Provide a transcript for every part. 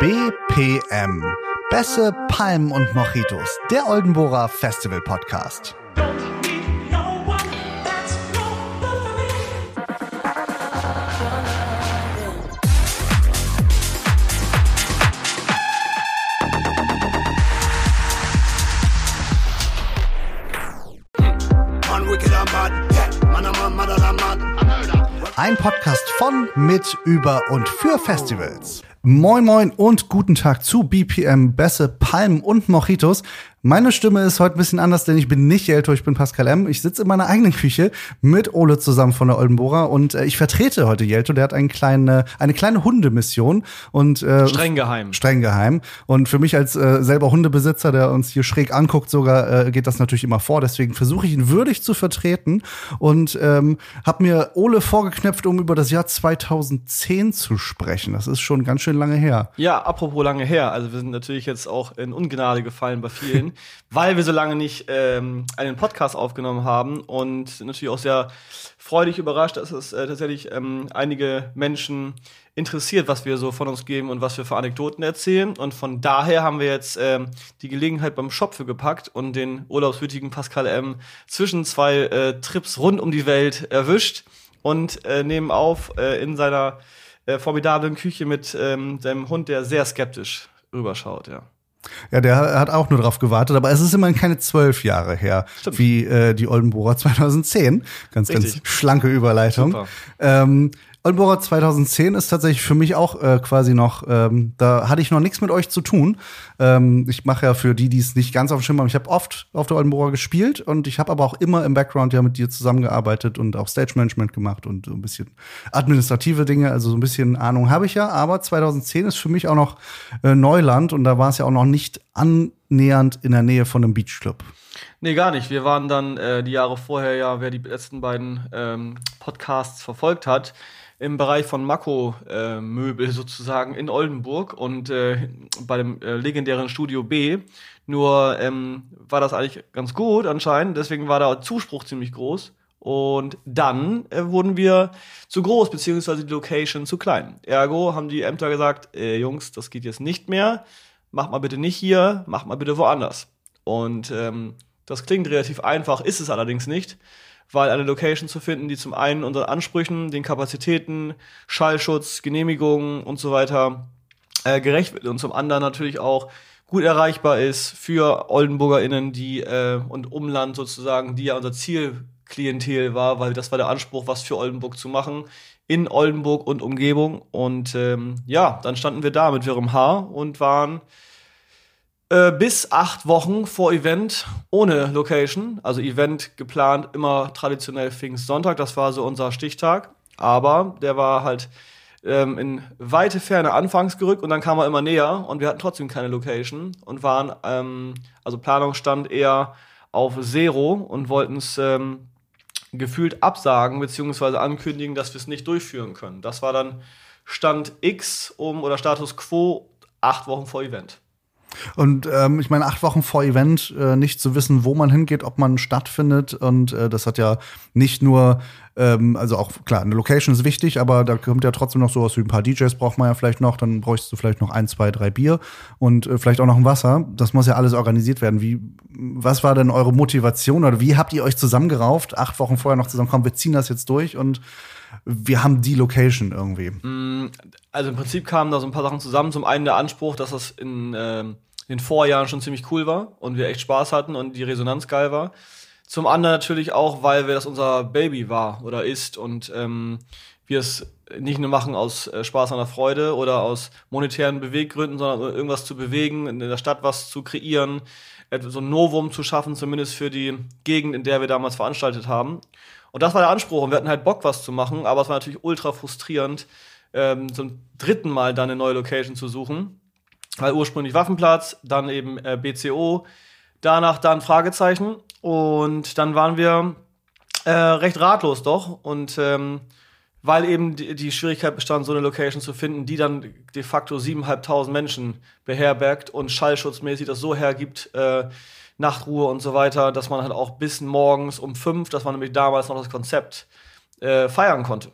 BPM. Bässe, Palmen und Mojitos. Der Oldenburger Festival Podcast. Ein Podcast von, mit, über und für Festivals. Moin Moin und guten Tag zu BPM, Bässe, Palmen und Mojitos. Meine Stimme ist heute ein bisschen anders, denn ich bin nicht Jelto, ich bin Pascal M. Ich sitze in meiner eigenen Küche mit Ole zusammen von der Oldenburger und äh, ich vertrete heute Jelto. Der hat eine kleine, eine kleine Hundemission und äh, streng geheim. Streng geheim. Und für mich als äh, selber Hundebesitzer, der uns hier schräg anguckt, sogar äh, geht das natürlich immer vor. Deswegen versuche ich ihn würdig zu vertreten und ähm, habe mir Ole vorgeknöpft, um über das Jahr 2010 zu sprechen. Das ist schon ganz schön lange her. Ja, apropos lange her. Also wir sind natürlich jetzt auch in Ungnade gefallen bei vielen weil wir so lange nicht ähm, einen Podcast aufgenommen haben und natürlich auch sehr freudig überrascht, dass es äh, tatsächlich ähm, einige Menschen interessiert, was wir so von uns geben und was wir für Anekdoten erzählen. Und von daher haben wir jetzt ähm, die Gelegenheit beim Schopfe gepackt und den urlaubswütigen Pascal M. zwischen zwei äh, Trips rund um die Welt erwischt und äh, nehmen auf äh, in seiner äh, formidablen Küche mit ähm, seinem Hund, der sehr skeptisch rüberschaut, ja. Ja, der hat auch nur drauf gewartet, aber es ist immerhin keine zwölf Jahre her, Stimmt. wie äh, die Oldenburger 2010. Ganz, Richtig. ganz schlanke Überleitung. Ähm, Oldenburger 2010 ist tatsächlich für mich auch äh, quasi noch, ähm, da hatte ich noch nichts mit euch zu tun. Ähm, ich mache ja für die, die es nicht ganz auf dem Schirm haben, ich habe oft auf der Oldenburger gespielt und ich habe aber auch immer im Background ja mit dir zusammengearbeitet und auch Stage Management gemacht und so ein bisschen administrative Dinge, also so ein bisschen Ahnung habe ich ja. Aber 2010 ist für mich auch noch äh, Neuland und da war es ja auch noch nicht annähernd in der Nähe von einem Beachclub. Nee, gar nicht. Wir waren dann äh, die Jahre vorher ja, wer die letzten beiden ähm, Podcasts verfolgt hat, im Bereich von Mako-Möbel äh, sozusagen in Oldenburg und äh, bei dem äh, legendären Studio B. Nur ähm, war das eigentlich ganz gut anscheinend, deswegen war der Zuspruch ziemlich groß. Und dann äh, wurden wir zu groß, beziehungsweise die Location zu klein. Ergo haben die Ämter gesagt, äh, Jungs, das geht jetzt nicht mehr. Macht mal bitte nicht hier, macht mal bitte woanders. Und ähm, das klingt relativ einfach, ist es allerdings nicht weil eine Location zu finden, die zum einen unseren Ansprüchen, den Kapazitäten, Schallschutz, Genehmigungen und so weiter äh, gerecht wird und zum anderen natürlich auch gut erreichbar ist für OldenburgerInnen, die äh, und Umland sozusagen, die ja unser Zielklientel war, weil das war der Anspruch, was für Oldenburg zu machen in Oldenburg und Umgebung. Und ähm, ja, dann standen wir da mit wirrem Haar und waren äh, bis acht Wochen vor Event ohne Location. Also Event geplant immer traditionell Pfingstsonntag, das war so unser Stichtag. Aber der war halt ähm, in weite Ferne anfangs gerückt und dann kam er immer näher und wir hatten trotzdem keine Location und waren, ähm, also Planung stand eher auf Zero und wollten es ähm, gefühlt absagen beziehungsweise ankündigen, dass wir es nicht durchführen können. Das war dann Stand X um oder Status Quo acht Wochen vor Event. Und ähm, ich meine, acht Wochen vor Event äh, nicht zu wissen, wo man hingeht, ob man stattfindet. Und äh, das hat ja nicht nur, ähm, also auch klar, eine Location ist wichtig, aber da kommt ja trotzdem noch sowas wie ein paar DJs braucht man ja vielleicht noch. Dann bräuchst du vielleicht noch ein, zwei, drei Bier und äh, vielleicht auch noch ein Wasser. Das muss ja alles organisiert werden. Wie, was war denn eure Motivation oder wie habt ihr euch zusammengerauft? Acht Wochen vorher noch zusammen, komm, wir ziehen das jetzt durch und wir haben die Location irgendwie. Mm, also im Prinzip kamen da so ein paar Sachen zusammen. Zum einen der Anspruch, dass das in, äh, den Vorjahren schon ziemlich cool war und wir echt Spaß hatten und die Resonanz geil war. Zum anderen natürlich auch, weil wir das unser Baby war oder ist und ähm, wir es nicht nur machen aus äh, Spaß an der Freude oder aus monetären Beweggründen, sondern irgendwas zu bewegen, in der Stadt was zu kreieren, so ein Novum zu schaffen, zumindest für die Gegend, in der wir damals veranstaltet haben. Und das war der Anspruch. Und wir hatten halt Bock, was zu machen, aber es war natürlich ultra frustrierend, ähm, zum dritten Mal dann eine neue Location zu suchen. Weil ursprünglich Waffenplatz, dann eben äh, BCO, danach dann Fragezeichen. Und dann waren wir äh, recht ratlos doch. Und ähm, weil eben die, Schwierigkeit bestand, so eine Location zu finden, die dann de facto 7.500 Menschen beherbergt und schallschutzmäßig das so hergibt, äh, Nachtruhe und so weiter, dass man halt auch bis morgens um fünf, das war nämlich damals noch das Konzept, äh, feiern konnte.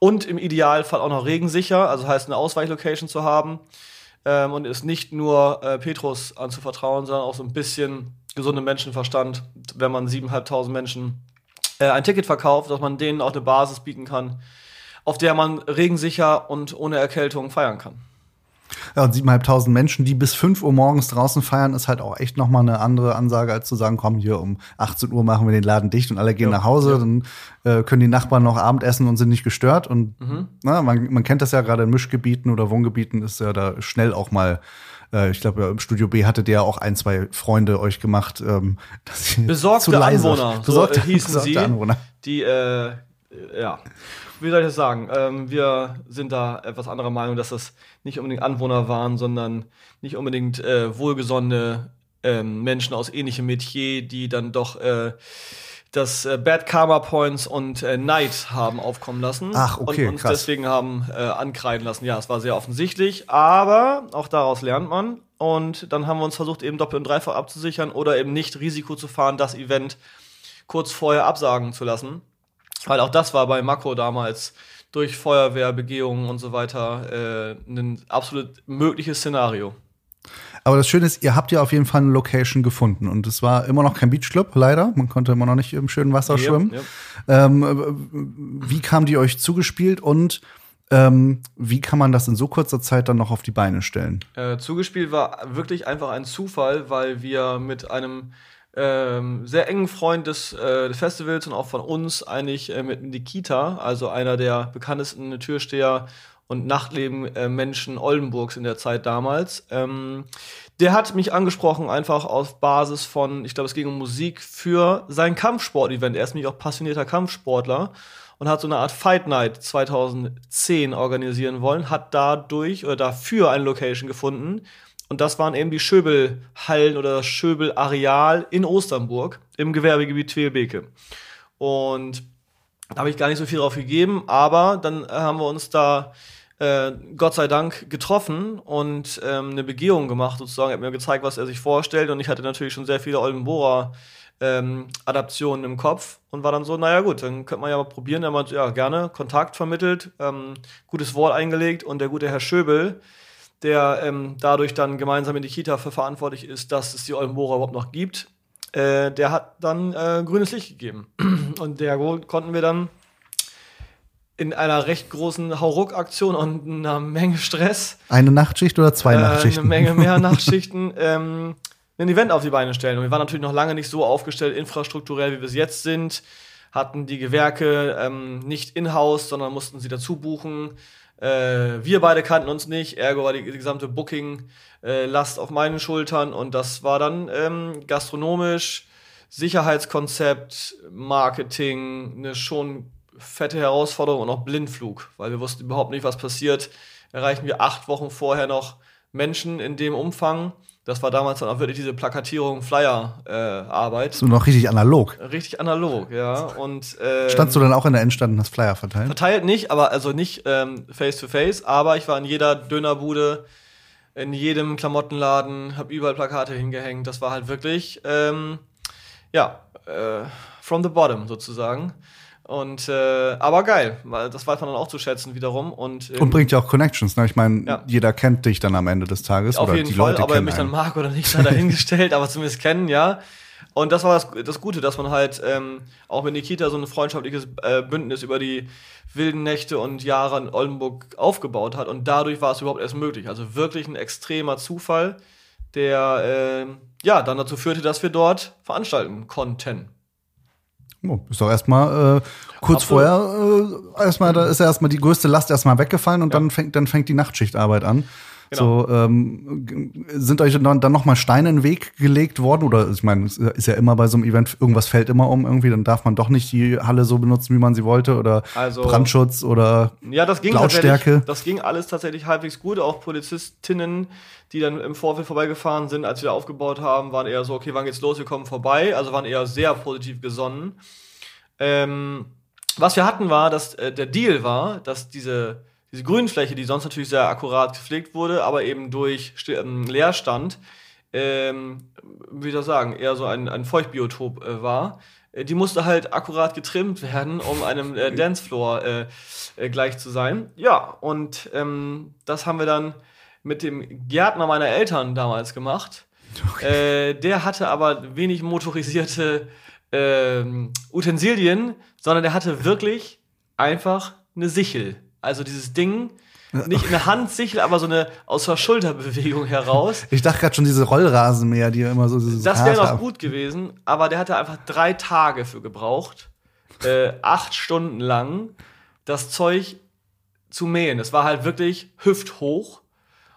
Und im Idealfall auch noch regensicher, also heißt eine Ausweichlocation zu haben. ähm, und ist nicht nur äh, Petrus anzuvertrauen, sondern auch so ein bisschen gesundem Menschenverstand, wenn man 7.500 Menschen äh, ein Ticket verkauft, dass man denen auch eine Basis bieten kann, auf der man regensicher und ohne Erkältung feiern kann. Ja, und 7.500 Menschen, die bis 5 Uhr morgens draußen feiern, ist halt auch echt nochmal eine andere Ansage, als zu sagen, komm, hier um 18 Uhr machen wir den Laden dicht und alle gehen ja, nach Hause. Ja. Dann äh, können die Nachbarn noch Abendessen und sind nicht gestört. Und mhm. na, man, man kennt das ja gerade in Mischgebieten oder Wohngebieten, ist ja da schnell auch mal äh, ich glaube, im Studio B hattet ihr ja auch ein, zwei Freunde euch gemacht, ähm, dass sie besorgte zu leise, Anwohner, besorgte, so, äh, hießen besorgte sie, Anwohner. die äh, ja, wie soll ich das sagen? Ähm, wir sind da etwas anderer Meinung, dass das nicht unbedingt Anwohner waren, sondern nicht unbedingt äh, wohlgesonnene äh, Menschen aus ähnlichem Metier, die dann doch äh, das äh, Bad Karma Points und äh, Neid haben aufkommen lassen. Ach, okay. Und uns krass. deswegen haben äh, ankreiden lassen. Ja, es war sehr offensichtlich, aber auch daraus lernt man. Und dann haben wir uns versucht, eben doppelt und dreifach abzusichern oder eben nicht Risiko zu fahren, das Event kurz vorher absagen zu lassen. Weil auch das war bei Mako damals durch Feuerwehrbegehungen und so weiter äh, ein absolut mögliches Szenario. Aber das Schöne ist, ihr habt ja auf jeden Fall eine Location gefunden und es war immer noch kein Beachclub, leider. Man konnte immer noch nicht im schönen Wasser ja, schwimmen. Ja. Ähm, wie kam die euch zugespielt und ähm, wie kann man das in so kurzer Zeit dann noch auf die Beine stellen? Äh, zugespielt war wirklich einfach ein Zufall, weil wir mit einem ähm, sehr engen Freund des, äh, des, Festivals und auch von uns eigentlich äh, mit Nikita, also einer der bekanntesten Türsteher und Nachtleben-Menschen äh, Oldenburgs in der Zeit damals. Ähm, der hat mich angesprochen, einfach auf Basis von, ich glaube, es ging um Musik für sein Kampfsport-Event. Er ist nämlich auch passionierter Kampfsportler und hat so eine Art Fight Night 2010 organisieren wollen, hat dadurch oder dafür eine Location gefunden, und das waren eben die Schöbelhallen oder das Schöbelareal in Osternburg im Gewerbegebiet Tweelbeke. Und da habe ich gar nicht so viel drauf gegeben, aber dann haben wir uns da äh, Gott sei Dank getroffen und ähm, eine Begehung gemacht sozusagen. Er hat mir gezeigt, was er sich vorstellt und ich hatte natürlich schon sehr viele Oldenbohrer ähm, Adaptionen im Kopf und war dann so, naja gut, dann könnte man ja mal probieren. Er meinte, ja, gerne, Kontakt vermittelt, ähm, gutes Wort eingelegt und der gute Herr Schöbel, der ähm, dadurch dann gemeinsam in die Kita für verantwortlich ist, dass es die Oldenburger überhaupt noch gibt. Äh, der hat dann äh, grünes Licht gegeben. Und der konnten wir dann in einer recht großen Hauruck-Aktion und einer Menge Stress. Eine Nachtschicht oder zwei äh, Nachtschichten? Eine Menge mehr Nachtschichten. ähm, ein Event auf die Beine stellen. Und wir waren natürlich noch lange nicht so aufgestellt, infrastrukturell, wie wir es jetzt sind. Hatten die Gewerke ähm, nicht in-house, sondern mussten sie dazu buchen. Äh, wir beide kannten uns nicht, ergo war die, gesamte Booking-Last äh, auf meinen Schultern. Und das war dann ähm, gastronomisch, Sicherheitskonzept, Marketing, eine schon fette Herausforderung und auch Blindflug, weil wir wussten überhaupt nicht, was passiert. Erreichen wir acht Wochen vorher noch Menschen in dem Umfang das war damals dann auch wirklich diese Plakatierung, Flyer-Arbeit. Äh, so noch richtig analog. Richtig analog, ja. Und, ähm, Standst du dann auch in der Endstand und hast Flyer verteilt? Verteilt nicht, aber also nicht ähm, face to face, aber ich war in jeder Dönerbude, in jedem Klamottenladen, habe überall Plakate hingehängt. Das war halt wirklich, ähm, ja, äh, from the bottom sozusagen. Und äh, aber geil, weil das weiß man dann auch zu schätzen wiederum. Und, ähm, und bringt ja auch Connections, ne? Ich meine, ja. jeder kennt dich dann am Ende des Tages. Auf oder jeden die Fall, Leute ob er mich dann mag oder nicht, sei dahingestellt, aber zumindest kennen, ja. Und das war das, das Gute, dass man halt ähm, auch mit Nikita so ein freundschaftliches äh, Bündnis über die wilden Nächte und Jahre in Oldenburg aufgebaut hat. Und dadurch war es überhaupt erst möglich. Also wirklich ein extremer Zufall, der äh, ja dann dazu führte, dass wir dort veranstalten konnten. Oh, ist doch erstmal äh, kurz Absolut. vorher, äh, erstmal, da ist ja erstmal die größte Last erstmal weggefallen und ja. dann fängt, dann fängt die Nachtschichtarbeit an. Genau. So, ähm, sind euch dann, dann nochmal Steine in den Weg gelegt worden? Oder ich meine, es ist ja immer bei so einem Event, irgendwas fällt immer um irgendwie, dann darf man doch nicht die Halle so benutzen, wie man sie wollte, oder also, Brandschutz oder ja, das ging Lautstärke. Das ging alles tatsächlich halbwegs gut. Auch Polizistinnen, die dann im Vorfeld vorbeigefahren sind, als wir aufgebaut haben, waren eher so, okay, wann geht's los, wir kommen vorbei. Also waren eher sehr positiv gesonnen. Ähm, was wir hatten war, dass äh, der Deal war, dass diese diese Grünfläche, die sonst natürlich sehr akkurat gepflegt wurde, aber eben durch ähm, Leerstand, ähm, wie soll ich sagen, eher so ein, ein Feuchtbiotop äh, war, äh, die musste halt akkurat getrimmt werden, um einem äh, Dancefloor äh, äh, gleich zu sein. Ja, und ähm, das haben wir dann mit dem Gärtner meiner Eltern damals gemacht. Okay. Der hatte aber wenig motorisierte äh, Utensilien, sondern der hatte wirklich einfach eine Sichel. Also dieses Ding, nicht eine Handsichel, aber so eine aus der Schulterbewegung heraus. Ich dachte gerade schon diese Rollrasenmäher, die immer so. Das wäre noch gut gewesen, aber der hatte einfach drei Tage für gebraucht, äh, acht Stunden lang das Zeug zu mähen. Es war halt wirklich hüfthoch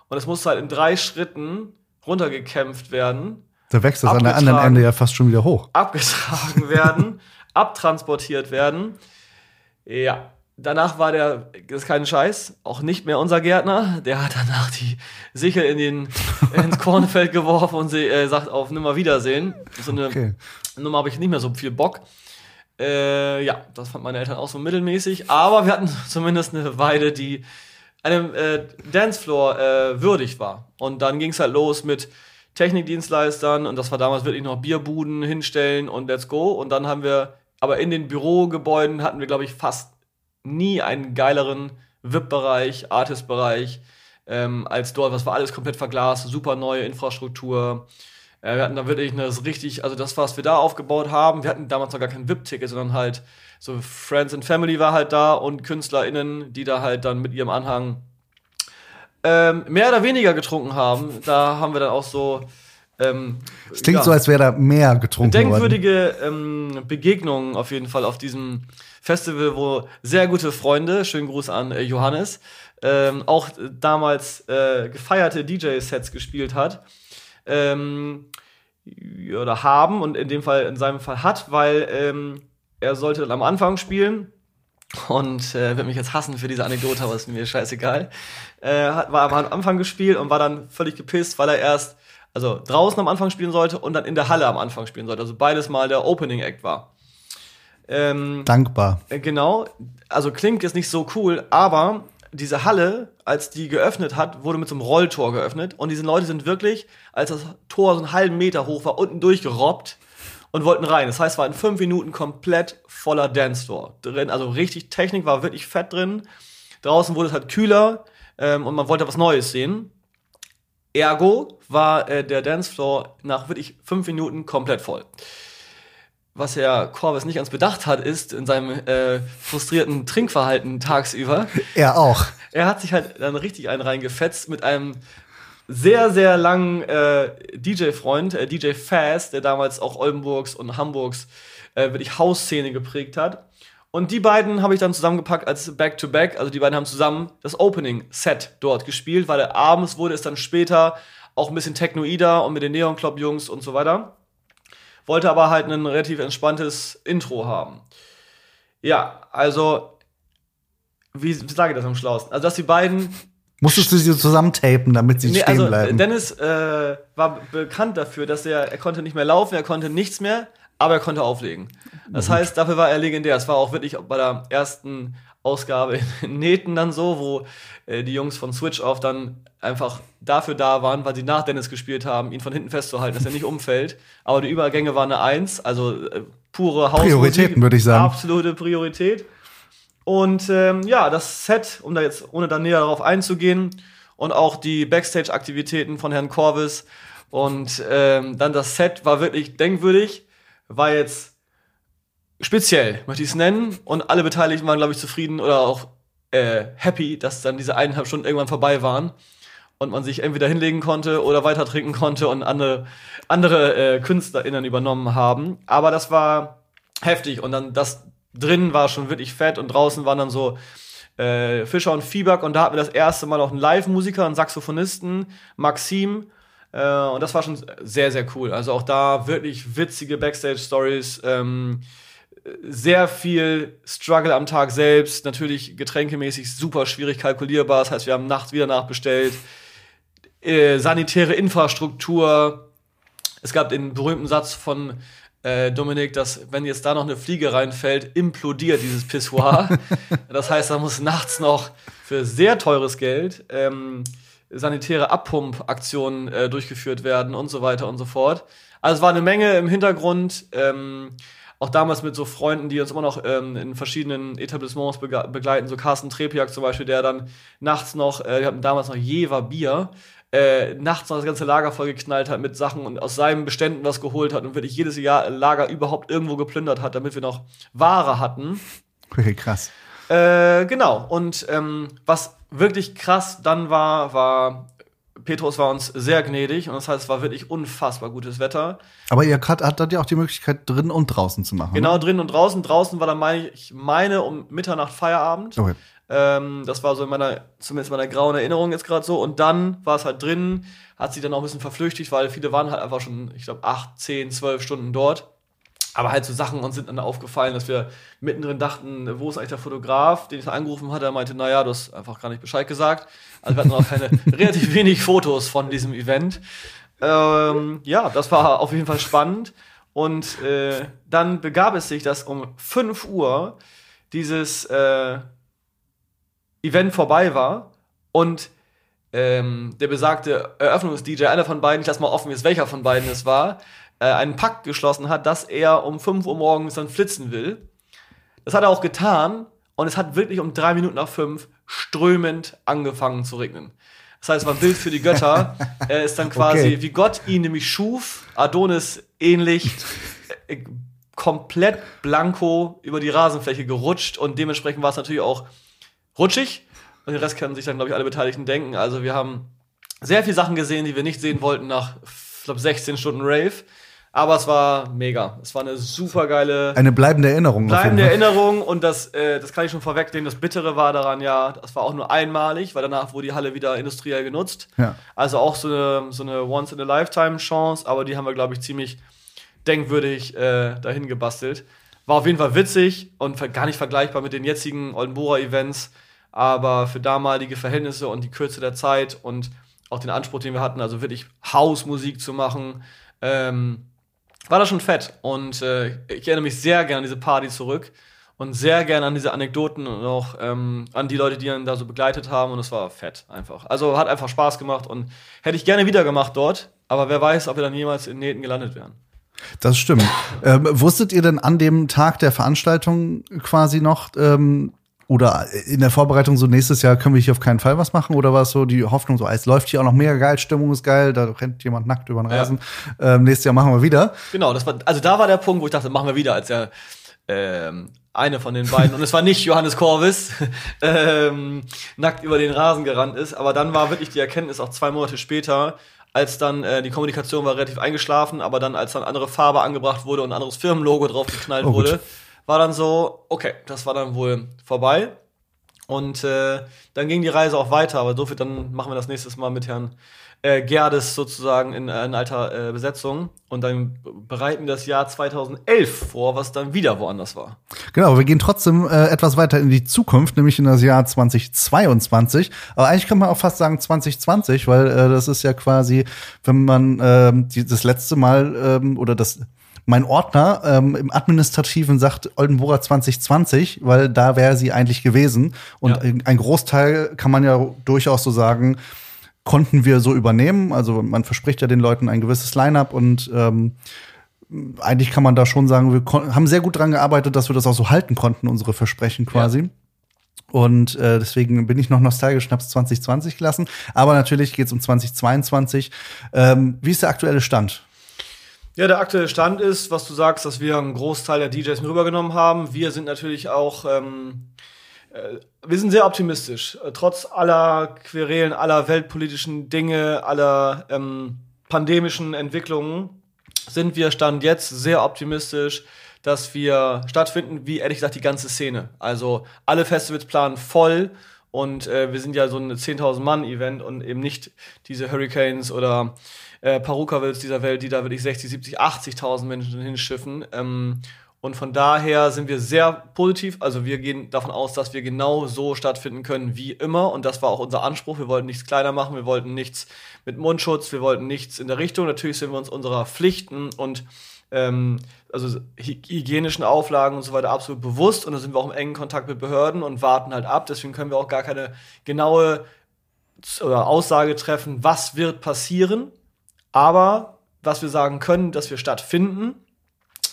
und es musste halt in drei Schritten runtergekämpft werden. Da wächst das an der anderen Ende ja fast schon wieder hoch. Abgetragen werden, abtransportiert werden. Ja, Danach war der, das ist kein Scheiß, auch nicht mehr unser Gärtner. Der hat danach die Sichel in den, ins Kornfeld geworfen und sie, äh, sagt auf Nimmer Wiedersehen. So eine okay. Nummer habe ich nicht mehr so viel Bock. Äh, ja, das fand meine Eltern auch so mittelmäßig. Aber wir hatten zumindest eine Weide, die einem äh, Dancefloor äh, würdig war. Und dann ging es halt los mit Technikdienstleistern und das war damals wirklich noch Bierbuden hinstellen und let's go. Und dann haben wir, aber in den Bürogebäuden hatten wir, glaube ich, fast nie einen geileren VIP-Bereich, Artist-Bereich ähm, als dort. Was war alles komplett verglast, super neue Infrastruktur. Äh, wir hatten da wirklich eine richtig, also das, was wir da aufgebaut haben, wir hatten damals noch gar kein VIP-Ticket, sondern halt so Friends and Family war halt da und KünstlerInnen, die da halt dann mit ihrem Anhang ähm, mehr oder weniger getrunken haben. Da haben wir dann auch so ähm, es klingt ja, so, als wäre da mehr getrunken denkwürdige ähm, Begegnungen auf jeden Fall auf diesem Festival, wo sehr gute Freunde, schönen Gruß an äh, Johannes, ähm, auch damals äh, gefeierte DJ-Sets gespielt hat. Ähm, oder haben und in dem Fall, in seinem Fall hat, weil ähm, er sollte dann am Anfang spielen und äh, wird mich jetzt hassen für diese Anekdote, aber ist mir scheißegal. Äh, hat, war am Anfang gespielt und war dann völlig gepisst, weil er erst also draußen am Anfang spielen sollte und dann in der Halle am Anfang spielen sollte. Also beides mal der Opening Act war. Ähm, Dankbar. Äh, genau. Also klingt jetzt nicht so cool, aber diese Halle, als die geöffnet hat, wurde mit so einem Rolltor geöffnet und diese Leute sind wirklich, als das Tor so einen halben Meter hoch war, unten durchgerobbt und wollten rein. Das heißt, es war in fünf Minuten komplett voller Dance-Floor drin. Also richtig Technik war wirklich fett drin. Draußen wurde es halt kühler ähm, und man wollte was Neues sehen. Ergo war äh, der Dancefloor nach wirklich fünf Minuten komplett voll. Was Herr Corbis nicht ganz bedacht hat, ist in seinem äh, frustrierten Trinkverhalten tagsüber. Er auch. Er hat sich halt dann richtig einen reingefetzt mit einem sehr, sehr langen äh, DJ-Freund, äh, DJ Fast, der damals auch Oldenburgs und Hamburgs äh, wirklich Hausszene geprägt hat. Und die beiden habe ich dann zusammengepackt als Back-to-Back. -Back. Also die beiden haben zusammen das Opening-Set dort gespielt, weil abends wurde es dann später auch ein bisschen technoider und mit den Neon Club Jungs und so weiter. Wollte aber halt ein relativ entspanntes Intro haben. Ja, also, wie, sage ich das am schlausten? Also, dass die beiden Musstest du sie zusammentapen, damit sie nee, stehen also, bleiben? Dennis äh, war bekannt dafür, dass er, er konnte nicht mehr laufen, er konnte nichts mehr, aber er konnte auflegen. Das mhm. heißt, dafür war er legendär. Es war auch wirklich bei der ersten Ausgabe in Nähten dann so, wo äh, die Jungs von Switch Off dann einfach dafür da waren, weil sie nach Dennis gespielt haben, ihn von hinten festzuhalten, dass er nicht umfällt. Aber die Übergänge waren eine Eins, also äh, pure Haus Prioritäten, würde ich sagen. Absolute Priorität. Und ähm, ja, das Set, um da jetzt ohne dann näher darauf einzugehen, und auch die Backstage-Aktivitäten von Herrn Corvis und ähm, dann das Set war wirklich denkwürdig, war jetzt speziell, möchte ich es nennen. Und alle Beteiligten waren, glaube ich, zufrieden oder auch äh, happy, dass dann diese eineinhalb Stunden irgendwann vorbei waren und man sich entweder hinlegen konnte oder weiter trinken konnte und andere, andere äh, KünstlerInnen übernommen haben. Aber das war heftig und dann das drin war schon wirklich fett und draußen waren dann so äh, Fischer und Fieberg und da hatten wir das erste Mal auch einen Live-Musiker, einen Saxophonisten, Maxim. Äh, und das war schon sehr, sehr cool. Also auch da wirklich witzige Backstage-Stories. Ähm, sehr viel Struggle am Tag selbst, natürlich getränkemäßig super schwierig kalkulierbar. Das heißt, wir haben nachts wieder nachbestellt. Äh, sanitäre Infrastruktur. Es gab den berühmten Satz von äh, Dominik, dass wenn jetzt da noch eine Fliege reinfällt, implodiert dieses Pissoir. das heißt, da muss nachts noch für sehr teures Geld ähm, sanitäre Abpumpaktionen äh, durchgeführt werden und so weiter und so fort. Also es war eine Menge im Hintergrund. Ähm, auch damals mit so Freunden, die uns immer noch ähm, in verschiedenen Etablissements bege begleiten, so Carsten Trepiak zum Beispiel, der dann nachts noch, äh, wir hatten damals noch Jever Bier, äh, nachts noch das ganze Lager vollgeknallt hat mit Sachen und aus seinen Beständen was geholt hat und wirklich jedes Jahr Lager überhaupt irgendwo geplündert hat, damit wir noch Ware hatten. Krass. Äh, genau. Und ähm, was wirklich krass dann war, war Petrus war uns sehr gnädig und das heißt, es war wirklich unfassbar gutes Wetter. Aber ihr hattet ja auch die Möglichkeit, drin und draußen zu machen. Genau, drin und draußen. Draußen war dann, meine ich, meine um Mitternacht Feierabend. Okay. Ähm, das war so in meiner, zumindest in meiner grauen Erinnerung jetzt gerade so. Und dann war es halt drin, hat sich dann auch ein bisschen verflüchtigt, weil viele waren halt einfach schon, ich glaube, acht, zehn, zwölf Stunden dort. Aber halt so Sachen uns sind dann aufgefallen, dass wir mittendrin dachten, wo ist eigentlich der Fotograf, den ich angerufen hatte. Er meinte, naja, du hast einfach gar nicht Bescheid gesagt. Also wir hatten auch keine, relativ wenig Fotos von diesem Event. Ähm, ja, das war auf jeden Fall spannend. Und äh, dann begab es sich, dass um 5 Uhr dieses äh, Event vorbei war und ähm, der besagte Eröffnungs-DJ, einer von beiden, ich lasse mal offen, es welcher von beiden es war, äh, einen Pakt geschlossen hat, dass er um 5 Uhr morgens dann flitzen will. Das hat er auch getan und es hat wirklich um drei Minuten nach fünf strömend angefangen zu regnen. Das heißt, es war Bild für die Götter. er ist dann quasi, okay. wie Gott ihn nämlich schuf, Adonis ähnlich, äh, komplett blanko über die Rasenfläche gerutscht und dementsprechend war es natürlich auch rutschig. Und den Rest können sich dann, glaube ich, alle Beteiligten denken. Also wir haben sehr viele Sachen gesehen, die wir nicht sehen wollten nach, ich glaube, 16 Stunden Rave. Aber es war mega. Es war eine super geile. Eine bleibende Erinnerung. Bleibende Erinnerung und das, äh, das kann ich schon vorwegnehmen. Das Bittere war daran ja, das war auch nur einmalig, weil danach wurde die Halle wieder industriell genutzt. Ja. Also auch so eine, so eine Once-in-a-Lifetime-Chance, aber die haben wir, glaube ich, ziemlich denkwürdig äh, dahin gebastelt. War auf jeden Fall witzig und gar nicht vergleichbar mit den jetzigen Oldenburger-Events, aber für damalige Verhältnisse und die Kürze der Zeit und auch den Anspruch, den wir hatten, also wirklich Hausmusik zu machen, ähm, war das schon fett. Und äh, ich erinnere mich sehr gerne an diese Party zurück und sehr gerne an diese Anekdoten und auch ähm, an die Leute, die ihn da so begleitet haben. Und es war fett einfach. Also hat einfach Spaß gemacht und hätte ich gerne wieder gemacht dort. Aber wer weiß, ob wir dann jemals in Nähten gelandet wären. Das stimmt. ähm, wusstet ihr denn an dem Tag der Veranstaltung quasi noch, ähm, oder in der Vorbereitung so nächstes Jahr können wir hier auf keinen Fall was machen? Oder war es so die Hoffnung, so es läuft hier auch noch mega geil, Stimmung ist geil, da rennt jemand nackt über den Rasen. Ja. Ähm, nächstes Jahr machen wir wieder. Genau, das war, also da war der Punkt, wo ich dachte, machen wir wieder, als er ähm, eine von den beiden, und es war nicht Johannes Corvis, ähm, nackt über den Rasen gerannt ist. Aber dann war wirklich die Erkenntnis auch zwei Monate später, als dann äh, die Kommunikation war relativ eingeschlafen, aber dann als dann andere Farbe angebracht wurde und ein anderes Firmenlogo drauf geknallt oh, wurde, war dann so, okay, das war dann wohl vorbei. Und äh, dann ging die Reise auch weiter, aber so viel, dann machen wir das nächstes Mal mit Herrn äh, Gerdes sozusagen in, äh, in alter äh, Besetzung. Und dann bereiten wir das Jahr 2011 vor, was dann wieder woanders war. Genau, wir gehen trotzdem äh, etwas weiter in die Zukunft, nämlich in das Jahr 2022. Aber eigentlich kann man auch fast sagen 2020, weil äh, das ist ja quasi, wenn man äh, die, das letzte Mal ähm, oder das mein Ordner ähm, im Administrativen sagt Oldenburger 2020, weil da wäre sie eigentlich gewesen. Und ja. ein Großteil kann man ja durchaus so sagen, konnten wir so übernehmen. Also man verspricht ja den Leuten ein gewisses Line-up und ähm, eigentlich kann man da schon sagen, wir haben sehr gut dran gearbeitet, dass wir das auch so halten konnten, unsere Versprechen quasi. Ja. Und äh, deswegen bin ich noch nostalgisch und habe 2020 gelassen. Aber natürlich geht es um 2022. Ähm, wie ist der aktuelle Stand? Ja, der aktuelle Stand ist, was du sagst, dass wir einen Großteil der DJs mit rübergenommen haben. Wir sind natürlich auch, ähm, äh, wir sind sehr optimistisch. Äh, trotz aller Querelen, aller weltpolitischen Dinge, aller ähm, pandemischen Entwicklungen sind wir Stand jetzt sehr optimistisch, dass wir stattfinden, wie ehrlich gesagt die ganze Szene. Also alle Festivals planen voll und äh, wir sind ja so ein 10.000 Mann Event und eben nicht diese Hurricanes oder äh, Parukavils dieser Welt, die da wirklich 60, 70, 80.000 Menschen hinschiffen. Ähm, und von daher sind wir sehr positiv. Also wir gehen davon aus, dass wir genau so stattfinden können wie immer. Und das war auch unser Anspruch. Wir wollten nichts kleiner machen. Wir wollten nichts mit Mundschutz. Wir wollten nichts in der Richtung. Natürlich sind wir uns unserer Pflichten und ähm, also hygienischen Auflagen und so weiter absolut bewusst. Und da sind wir auch im engen Kontakt mit Behörden und warten halt ab. Deswegen können wir auch gar keine genaue Aussage treffen, was wird passieren. Aber was wir sagen können, dass wir stattfinden.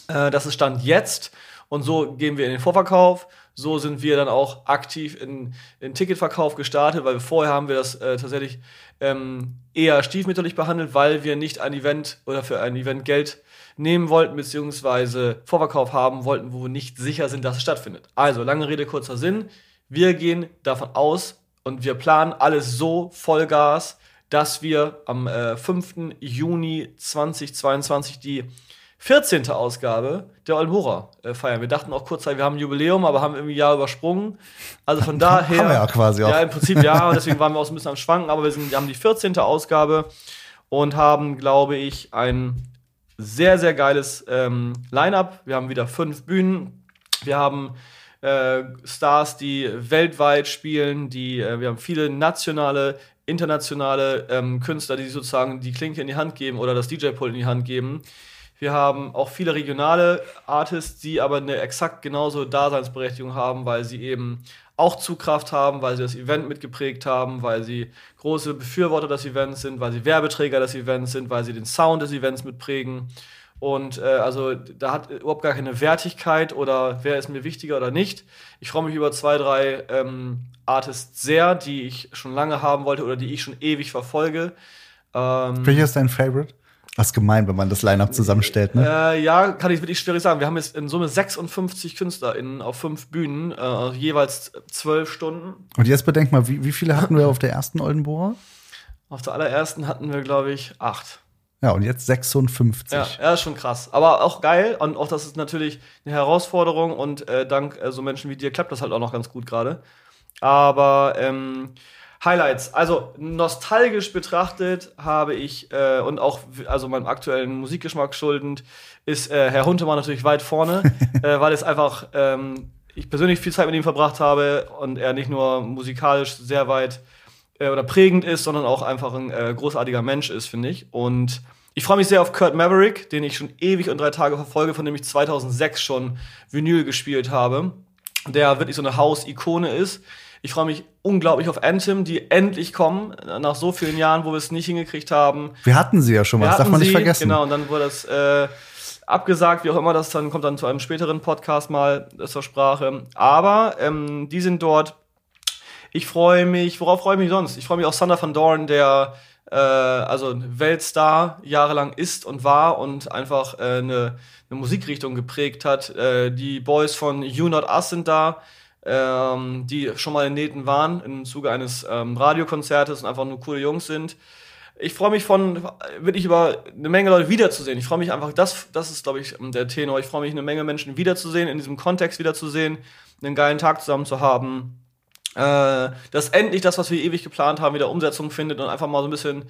Äh, das ist Stand jetzt. Und so gehen wir in den Vorverkauf. So sind wir dann auch aktiv in, in Ticketverkauf gestartet, weil vorher haben wir das äh, tatsächlich ähm, eher stiefmütterlich behandelt, weil wir nicht ein Event oder für ein Event Geld nehmen wollten, beziehungsweise Vorverkauf haben wollten, wo wir nicht sicher sind, dass es stattfindet. Also, lange Rede, kurzer Sinn. Wir gehen davon aus und wir planen alles so Vollgas, dass wir am äh, 5. Juni 2022 die 14. Ausgabe der Olmora äh, feiern. Wir dachten auch kurzzeitig, wir haben ein Jubiläum, aber haben irgendwie ein Jahr übersprungen. Also von daher. Haben wir ja quasi auch. Ja, im Prinzip ja, und deswegen waren wir auch so ein bisschen am Schwanken, aber wir, sind, wir haben die 14. Ausgabe und haben, glaube ich, ein sehr, sehr geiles ähm, Line-Up. Wir haben wieder fünf Bühnen. Wir haben äh, Stars, die weltweit spielen, die, äh, wir haben viele nationale, internationale ähm, Künstler, die sozusagen die Klinke in die Hand geben oder das DJ-Pult in die Hand geben. Wir haben auch viele regionale Artists, die aber eine exakt genauso Daseinsberechtigung haben, weil sie eben auch Zugkraft haben, weil sie das Event mitgeprägt haben, weil sie große Befürworter des Events sind, weil sie Werbeträger des Events sind, weil sie den Sound des Events mitprägen. Und äh, also da hat überhaupt gar keine Wertigkeit oder wer ist mir wichtiger oder nicht. Ich freue mich über zwei, drei ähm, Artists sehr, die ich schon lange haben wollte oder die ich schon ewig verfolge. Ähm, Welcher ist dein Favorite? Was gemein, wenn man das Line-Up zusammenstellt, ne? Äh, ja, kann ich wirklich schwierig sagen. Wir haben jetzt in Summe 56 KünstlerInnen auf fünf Bühnen, äh, jeweils zwölf Stunden. Und jetzt bedenk mal, wie, wie viele hatten wir auf der ersten Oldenbohrer? Auf der allerersten hatten wir, glaube ich, acht. Ja, und jetzt 56. Ja, ja, ist schon krass. Aber auch geil. Und auch das ist natürlich eine Herausforderung. Und äh, dank äh, so Menschen wie dir klappt das halt auch noch ganz gut gerade. Aber ähm, Highlights. Also nostalgisch betrachtet habe ich äh, und auch also meinem aktuellen Musikgeschmack schuldend ist äh, Herr Huntemann natürlich weit vorne, äh, weil es einfach ähm, ich persönlich viel Zeit mit ihm verbracht habe und er nicht nur musikalisch sehr weit äh, oder prägend ist, sondern auch einfach ein äh, großartiger Mensch ist, finde ich. Und ich freue mich sehr auf Kurt Maverick, den ich schon ewig und drei Tage verfolge, von dem ich 2006 schon Vinyl gespielt habe, der wirklich so eine Haus-Ikone ist ich freue mich unglaublich auf Anthem, die endlich kommen, nach so vielen Jahren, wo wir es nicht hingekriegt haben. Wir hatten sie ja schon mal, das darf man nicht vergessen. Genau, und dann wurde das äh, abgesagt, wie auch immer das dann kommt dann zu einem späteren Podcast mal zur Sprache. Aber ähm, die sind dort. Ich freue mich, worauf freue ich mich sonst? Ich freue mich auf Sander van Dorn, der äh, also Weltstar jahrelang ist und war und einfach äh, eine, eine Musikrichtung geprägt hat. Äh, die Boys von You Not Us sind da ähm, die schon mal in Nähten waren im Zuge eines ähm, Radiokonzertes und einfach nur coole Jungs sind. Ich freue mich von wirklich über eine Menge Leute wiederzusehen. Ich freue mich einfach, das, das ist, glaube ich, der Tenor. Ich freue mich, eine Menge Menschen wiederzusehen, in diesem Kontext wiederzusehen, einen geilen Tag zusammen zu haben. Äh, dass endlich das, was wir ewig geplant haben, wieder Umsetzung findet und einfach mal so ein bisschen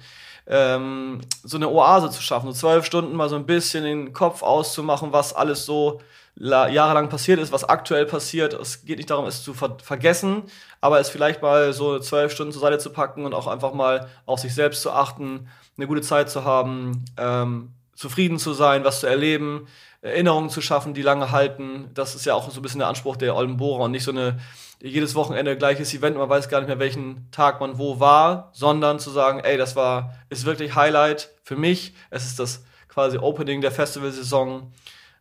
ähm, so eine Oase zu schaffen. So zwölf Stunden mal so ein bisschen den Kopf auszumachen, was alles so jahrelang passiert ist, was aktuell passiert. Es geht nicht darum, es zu ver vergessen, aber es vielleicht mal so zwölf Stunden zur Seite zu packen und auch einfach mal auf sich selbst zu achten, eine gute Zeit zu haben, ähm, zufrieden zu sein, was zu erleben, Erinnerungen zu schaffen, die lange halten. Das ist ja auch so ein bisschen der Anspruch der Oldenbohrer und nicht so eine jedes Wochenende gleiches Event, man weiß gar nicht mehr, welchen Tag man wo war, sondern zu sagen, ey, das war, ist wirklich Highlight für mich. Es ist das quasi Opening der Festivalsaison.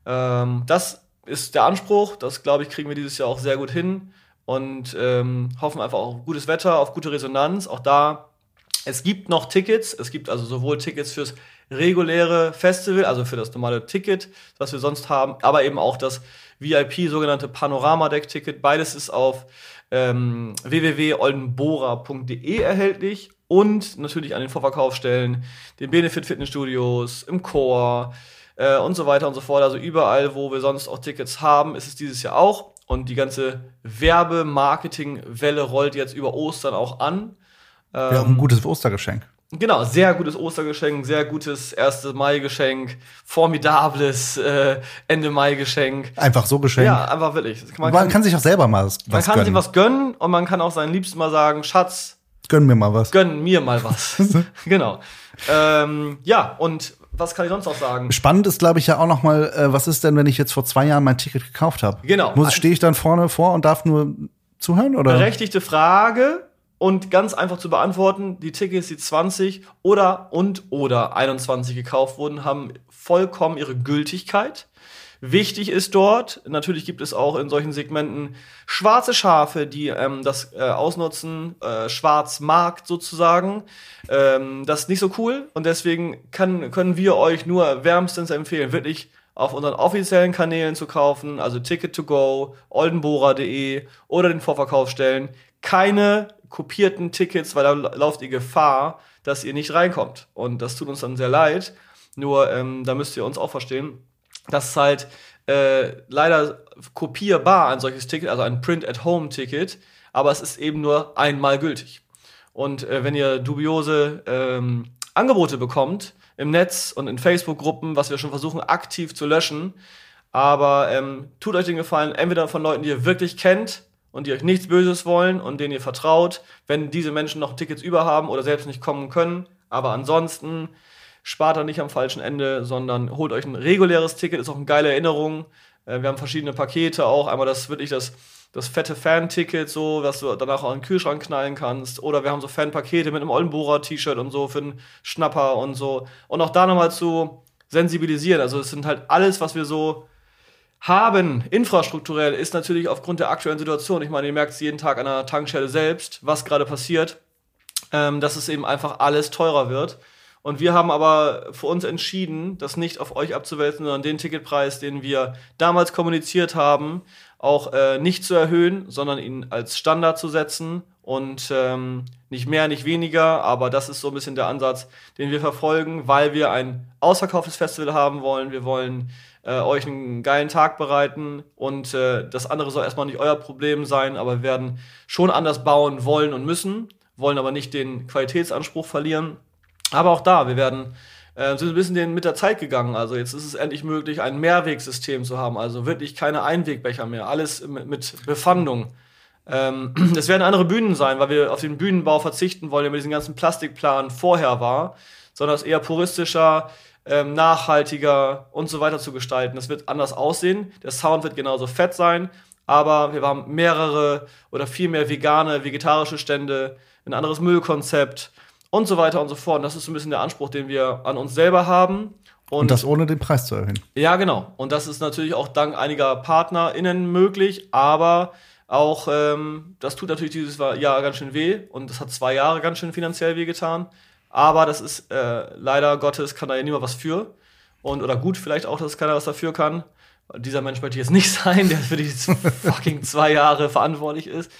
Ähm, das ist der Anspruch. Das, glaube ich, kriegen wir dieses Jahr auch sehr gut hin und ähm, hoffen einfach auf gutes Wetter, auf gute Resonanz. Auch da, es gibt noch Tickets. Es gibt also sowohl Tickets fürs reguläre Festival, also für das normale Ticket, was wir sonst haben, aber eben auch das VIP, sogenannte Panorama-Deck-Ticket. Beides ist auf ähm, www.oldenbora.de erhältlich und natürlich an den Vorverkaufsstellen, den Benefit Fitnessstudios, im Chor, äh, und so weiter und so fort. Also überall, wo wir sonst auch Tickets haben, ist es dieses Jahr auch. Und die ganze Werbemarketing-Welle rollt jetzt über Ostern auch an. Ähm, ja, ein gutes Ostergeschenk. Genau, sehr gutes Ostergeschenk, sehr gutes 1. Mai-Geschenk, formidables äh, Ende Mai-Geschenk. Einfach so Geschenk. Ja, einfach wirklich. Man, man kann, kann, sich auch selber mal was, gönnen. Man kann sich was gönnen und man kann auch seinen Liebsten mal sagen, Schatz, gönn mir mal was. Gönn mir mal was. genau. Ähm, ja, und was kann ich sonst noch sagen? Spannend ist, glaube ich, ja auch noch mal, äh, was ist denn, wenn ich jetzt vor zwei Jahren mein Ticket gekauft habe? Genau. Muss stehe ich dann vorne vor und darf nur zuhören oder? Berechtigte Frage und ganz einfach zu beantworten. Die Tickets, die 20 oder und oder 21 gekauft wurden, haben vollkommen ihre Gültigkeit. wichtig ist dort. Natürlich gibt es auch in solchen Segmenten schwarze Schafe, die ähm, das äh, ausnutzen, äh, Schwarzmarkt sozusagen. Ähm, das ist nicht so cool und deswegen kann, können wir euch nur wärmstens empfehlen, wirklich auf unseren offiziellen Kanälen zu kaufen, also Ticket to Go, oldenbohrer.de oder den Vorverkaufsstellen. Keine kopierten Tickets, weil da lauft ihr Gefahr, dass ihr nicht reinkommt. Und das tut uns dann sehr leid. Nur, ähm, da müsst ihr uns auch verstehen, dass es halt äh, leider kopierbar ein solches Ticket, also ein Print-at-Home-Ticket, aber es ist eben nur einmal gültig. Und äh, wenn ihr dubiose ähm, Angebote bekommt im Netz und in Facebook-Gruppen, was wir schon versuchen aktiv zu löschen, aber ähm, tut euch den Gefallen, entweder von Leuten, die ihr wirklich kennt und die euch nichts Böses wollen und denen ihr vertraut, wenn diese Menschen noch Tickets über haben oder selbst nicht kommen können. Aber ansonsten spart er nicht am falschen Ende, sondern holt euch ein reguläres Ticket, ist auch eine geile Erinnerung. Äh, wir haben verschiedene Pakete auch. Einmal das wirklich das, das fette Fan-Ticket, so, was du danach auch in den Kühlschrank knallen kannst. Oder wir haben so Fan-Pakete mit einem Oldenburger-T-Shirt und so für einen Schnapper und so. Und auch da nochmal zu sensibilisieren. Also es sind halt alles, was wir so haben, infrastrukturell, ist natürlich aufgrund der aktuellen Situation, ich meine, ihr merkt es jeden Tag an der Tankstelle selbst, was gerade passiert, ähm, dass es eben einfach alles teurer wird. Und wir haben aber für uns entschieden, das nicht auf euch abzuwälzen, sondern den Ticketpreis, den wir damals kommuniziert haben, auch äh, nicht zu erhöhen, sondern ihn als Standard zu setzen und ähm, nicht mehr, nicht weniger. Aber das ist so ein bisschen der Ansatz, den wir verfolgen, weil wir ein ausverkauftes Festival haben wollen. Wir wollen äh, euch einen geilen Tag bereiten und äh, das andere soll erstmal nicht euer Problem sein, aber wir werden schon anders bauen wollen und müssen, wollen aber nicht den Qualitätsanspruch verlieren. Aber auch da, wir werden äh, sind ein bisschen den, mit der Zeit gegangen. Also jetzt ist es endlich möglich, ein Mehrwegsystem zu haben. Also wirklich keine Einwegbecher mehr. Alles mit, mit Befandung. Ähm, das werden andere Bühnen sein, weil wir auf den Bühnenbau verzichten wollen, der mit diesem ganzen Plastikplan vorher war, sondern es eher puristischer, ähm, nachhaltiger und so weiter zu gestalten. Das wird anders aussehen. Der Sound wird genauso fett sein, aber wir haben mehrere oder viel mehr vegane, vegetarische Stände, ein anderes Müllkonzept und so weiter und so fort. Und das ist so ein bisschen der Anspruch, den wir an uns selber haben. Und, und, das ohne den Preis zu erhöhen. Ja, genau. Und das ist natürlich auch dank einiger PartnerInnen möglich, aber auch, ähm, das tut natürlich dieses Jahr ganz schön weh und das hat zwei Jahre ganz schön finanziell wehgetan. Aber das ist äh, leider Gottes, kann da ja niemand was für. Und, oder gut, vielleicht auch, dass keiner was dafür kann. Dieser Mensch möchte ich jetzt nicht sein, der für die fucking zwei Jahre verantwortlich ist.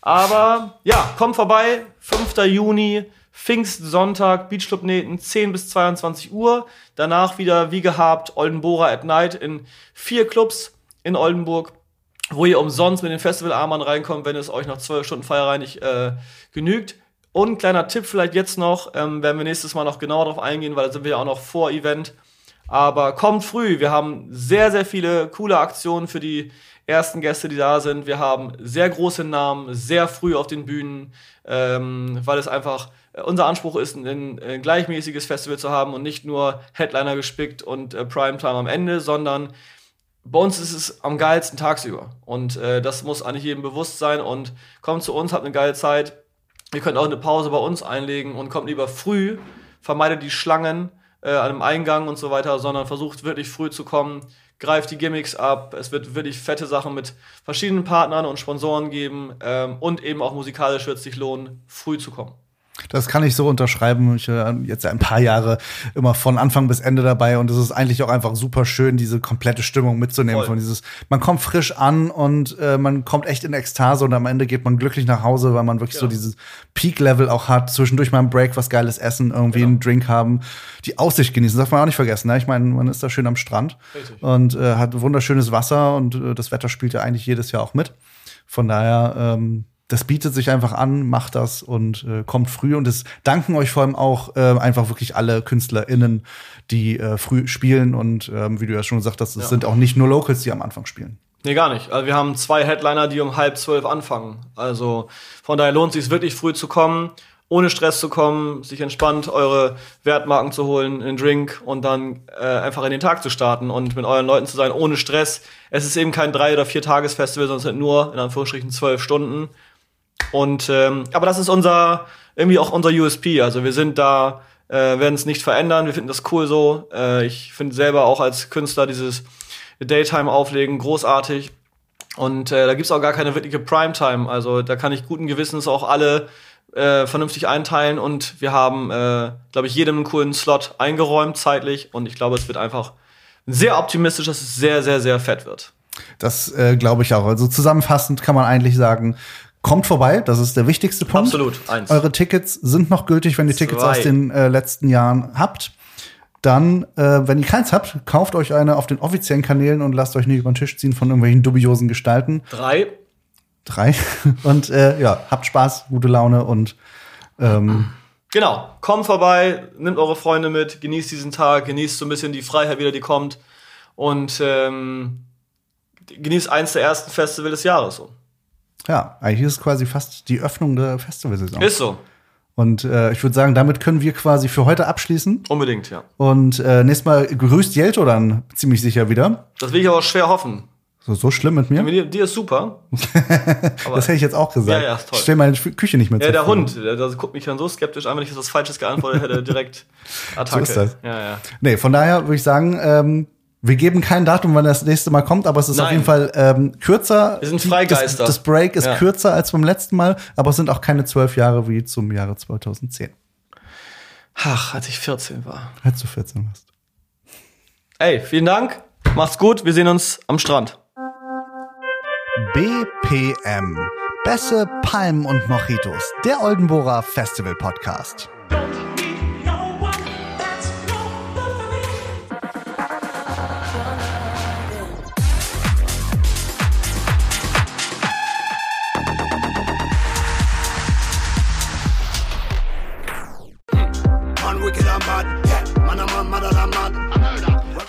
Aber ja, kommt vorbei, 5. Juni, Pfingstsonntag, Beachclub Nähten, 10 bis 22 Uhr. Danach wieder, wie gehabt, Oldenbora at Night in vier Clubs in Oldenburg, wo ihr umsonst mit den Festivalarmband reinkommt, wenn es euch nach zwölf Stunden Feierei nicht äh, genügt. Und kleiner Tipp vielleicht jetzt noch, ähm, werden wir nächstes Mal noch genauer darauf eingehen, weil da sind wir ja auch noch vor Event. Aber kommt früh, wir haben sehr, sehr viele coole Aktionen für die ersten Gäste, die da sind. Wir haben sehr große Namen, sehr früh auf den Bühnen, ähm, weil es einfach äh, unser Anspruch ist, ein, ein, gleichmäßiges Festival zu haben und nicht nur Headliner gespickt und äh, Primetime am Ende, sondern bei uns ist es am geilsten tagsüber. Und äh, das muss eigentlich jedem bewusst sein. Und kommt zu uns, habt eine geile Zeit. Ihr könnt auch eine Pause bei uns einlegen und kommt lieber früh, vermeidet die Schlangen äh, an einem Eingang und so weiter, sondern versucht wirklich früh zu kommen, greift die Gimmicks ab. Es wird wirklich fette Sachen mit verschiedenen Partnern und Sponsoren geben ähm, und eben auch musikalisch wird es sich lohnen, früh zu kommen. Das kann ich so unterschreiben. Ich äh, jetzt ein paar Jahre immer von Anfang bis Ende dabei und es ist eigentlich auch einfach super schön, diese komplette Stimmung mitzunehmen Voll. von dieses. Man kommt frisch an und äh, man kommt echt in Ekstase und am Ende geht man glücklich nach Hause, weil man wirklich genau. so dieses Peak-Level auch hat. Zwischendurch mal ein Break, was geiles Essen, irgendwie genau. einen Drink haben, die Aussicht genießen. Das darf man auch nicht vergessen. Ne? Ich meine, man ist da schön am Strand Richtig. und äh, hat wunderschönes Wasser und äh, das Wetter spielt ja eigentlich jedes Jahr auch mit. Von daher ähm, das bietet sich einfach an, macht das und äh, kommt früh. Und es danken euch vor allem auch äh, einfach wirklich alle KünstlerInnen, die äh, früh spielen. Und ähm, wie du ja schon gesagt hast, es ja. sind auch nicht nur Locals, die am Anfang spielen. Nee, gar nicht. Also wir haben zwei Headliner, die um halb zwölf anfangen. Also von daher lohnt es sich wirklich früh zu kommen, ohne Stress zu kommen, sich entspannt eure Wertmarken zu holen, einen Drink und dann äh, einfach in den Tag zu starten und mit euren Leuten zu sein, ohne Stress. Es ist eben kein drei- oder vier Tagesfestival, sondern es sind nur in Anführungsstrichen zwölf Stunden. Und ähm, aber das ist unser irgendwie auch unser USP. Also wir sind da, äh, werden es nicht verändern. Wir finden das cool so. Äh, ich finde selber auch als Künstler dieses Daytime auflegen, großartig. Und äh, da gibt's auch gar keine wirkliche Primetime. Also da kann ich guten Gewissens auch alle äh, vernünftig einteilen und wir haben, äh, glaube ich, jedem einen coolen Slot eingeräumt zeitlich und ich glaube, es wird einfach sehr optimistisch, dass es sehr, sehr, sehr fett wird. Das äh, glaube ich auch. Also zusammenfassend kann man eigentlich sagen, kommt vorbei, das ist der wichtigste Punkt. Absolut, eins. Eure Tickets sind noch gültig, wenn ihr Zwei. Tickets aus den äh, letzten Jahren habt. Dann, äh, wenn ihr keins habt, kauft euch eine auf den offiziellen Kanälen und lasst euch nicht über den Tisch ziehen von irgendwelchen dubiosen Gestalten. Drei. Drei. Und äh, ja, habt Spaß, gute Laune und ähm, Genau, kommt vorbei, nimmt eure Freunde mit, genießt diesen Tag, genießt so ein bisschen die Freiheit wieder, die kommt und ähm, genießt eins der ersten Festivals des Jahres. So. Ja, eigentlich ist es quasi fast die Öffnung der Festivalsaison. Ist so. Und äh, ich würde sagen, damit können wir quasi für heute abschließen. Unbedingt, ja. Und äh, nächstes Mal grüßt Jelto dann ziemlich sicher wieder. Das will ich aber schwer hoffen. So, so schlimm mit mir? Dir, dir ist super. das hätte ich jetzt auch gesagt. Ja, ja, ist toll. Ich stelle meine Küche nicht mehr zu. Ja, der Hund, der, der, guckt mich dann so skeptisch an, wenn ich was Falsches geantwortet hätte, direkt Attacke. So ist das. Ja, ja. Nee, von daher würde ich sagen, ähm, wir geben kein Datum, wann das nächste Mal kommt, aber es ist Nein. auf jeden Fall ähm, kürzer. Wir sind Freigeister. Das, das Break ist ja. kürzer als beim letzten Mal, aber es sind auch keine zwölf Jahre wie zum Jahre 2010. Ach, als ich 14 war. Als du 14 warst. Ey, vielen Dank. Macht's gut. Wir sehen uns am Strand. BPM. Bässe, Palmen und Mojitos. Der Oldenburger Festival Podcast.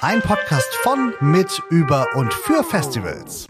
Ein Podcast von, mit, über und für Festivals.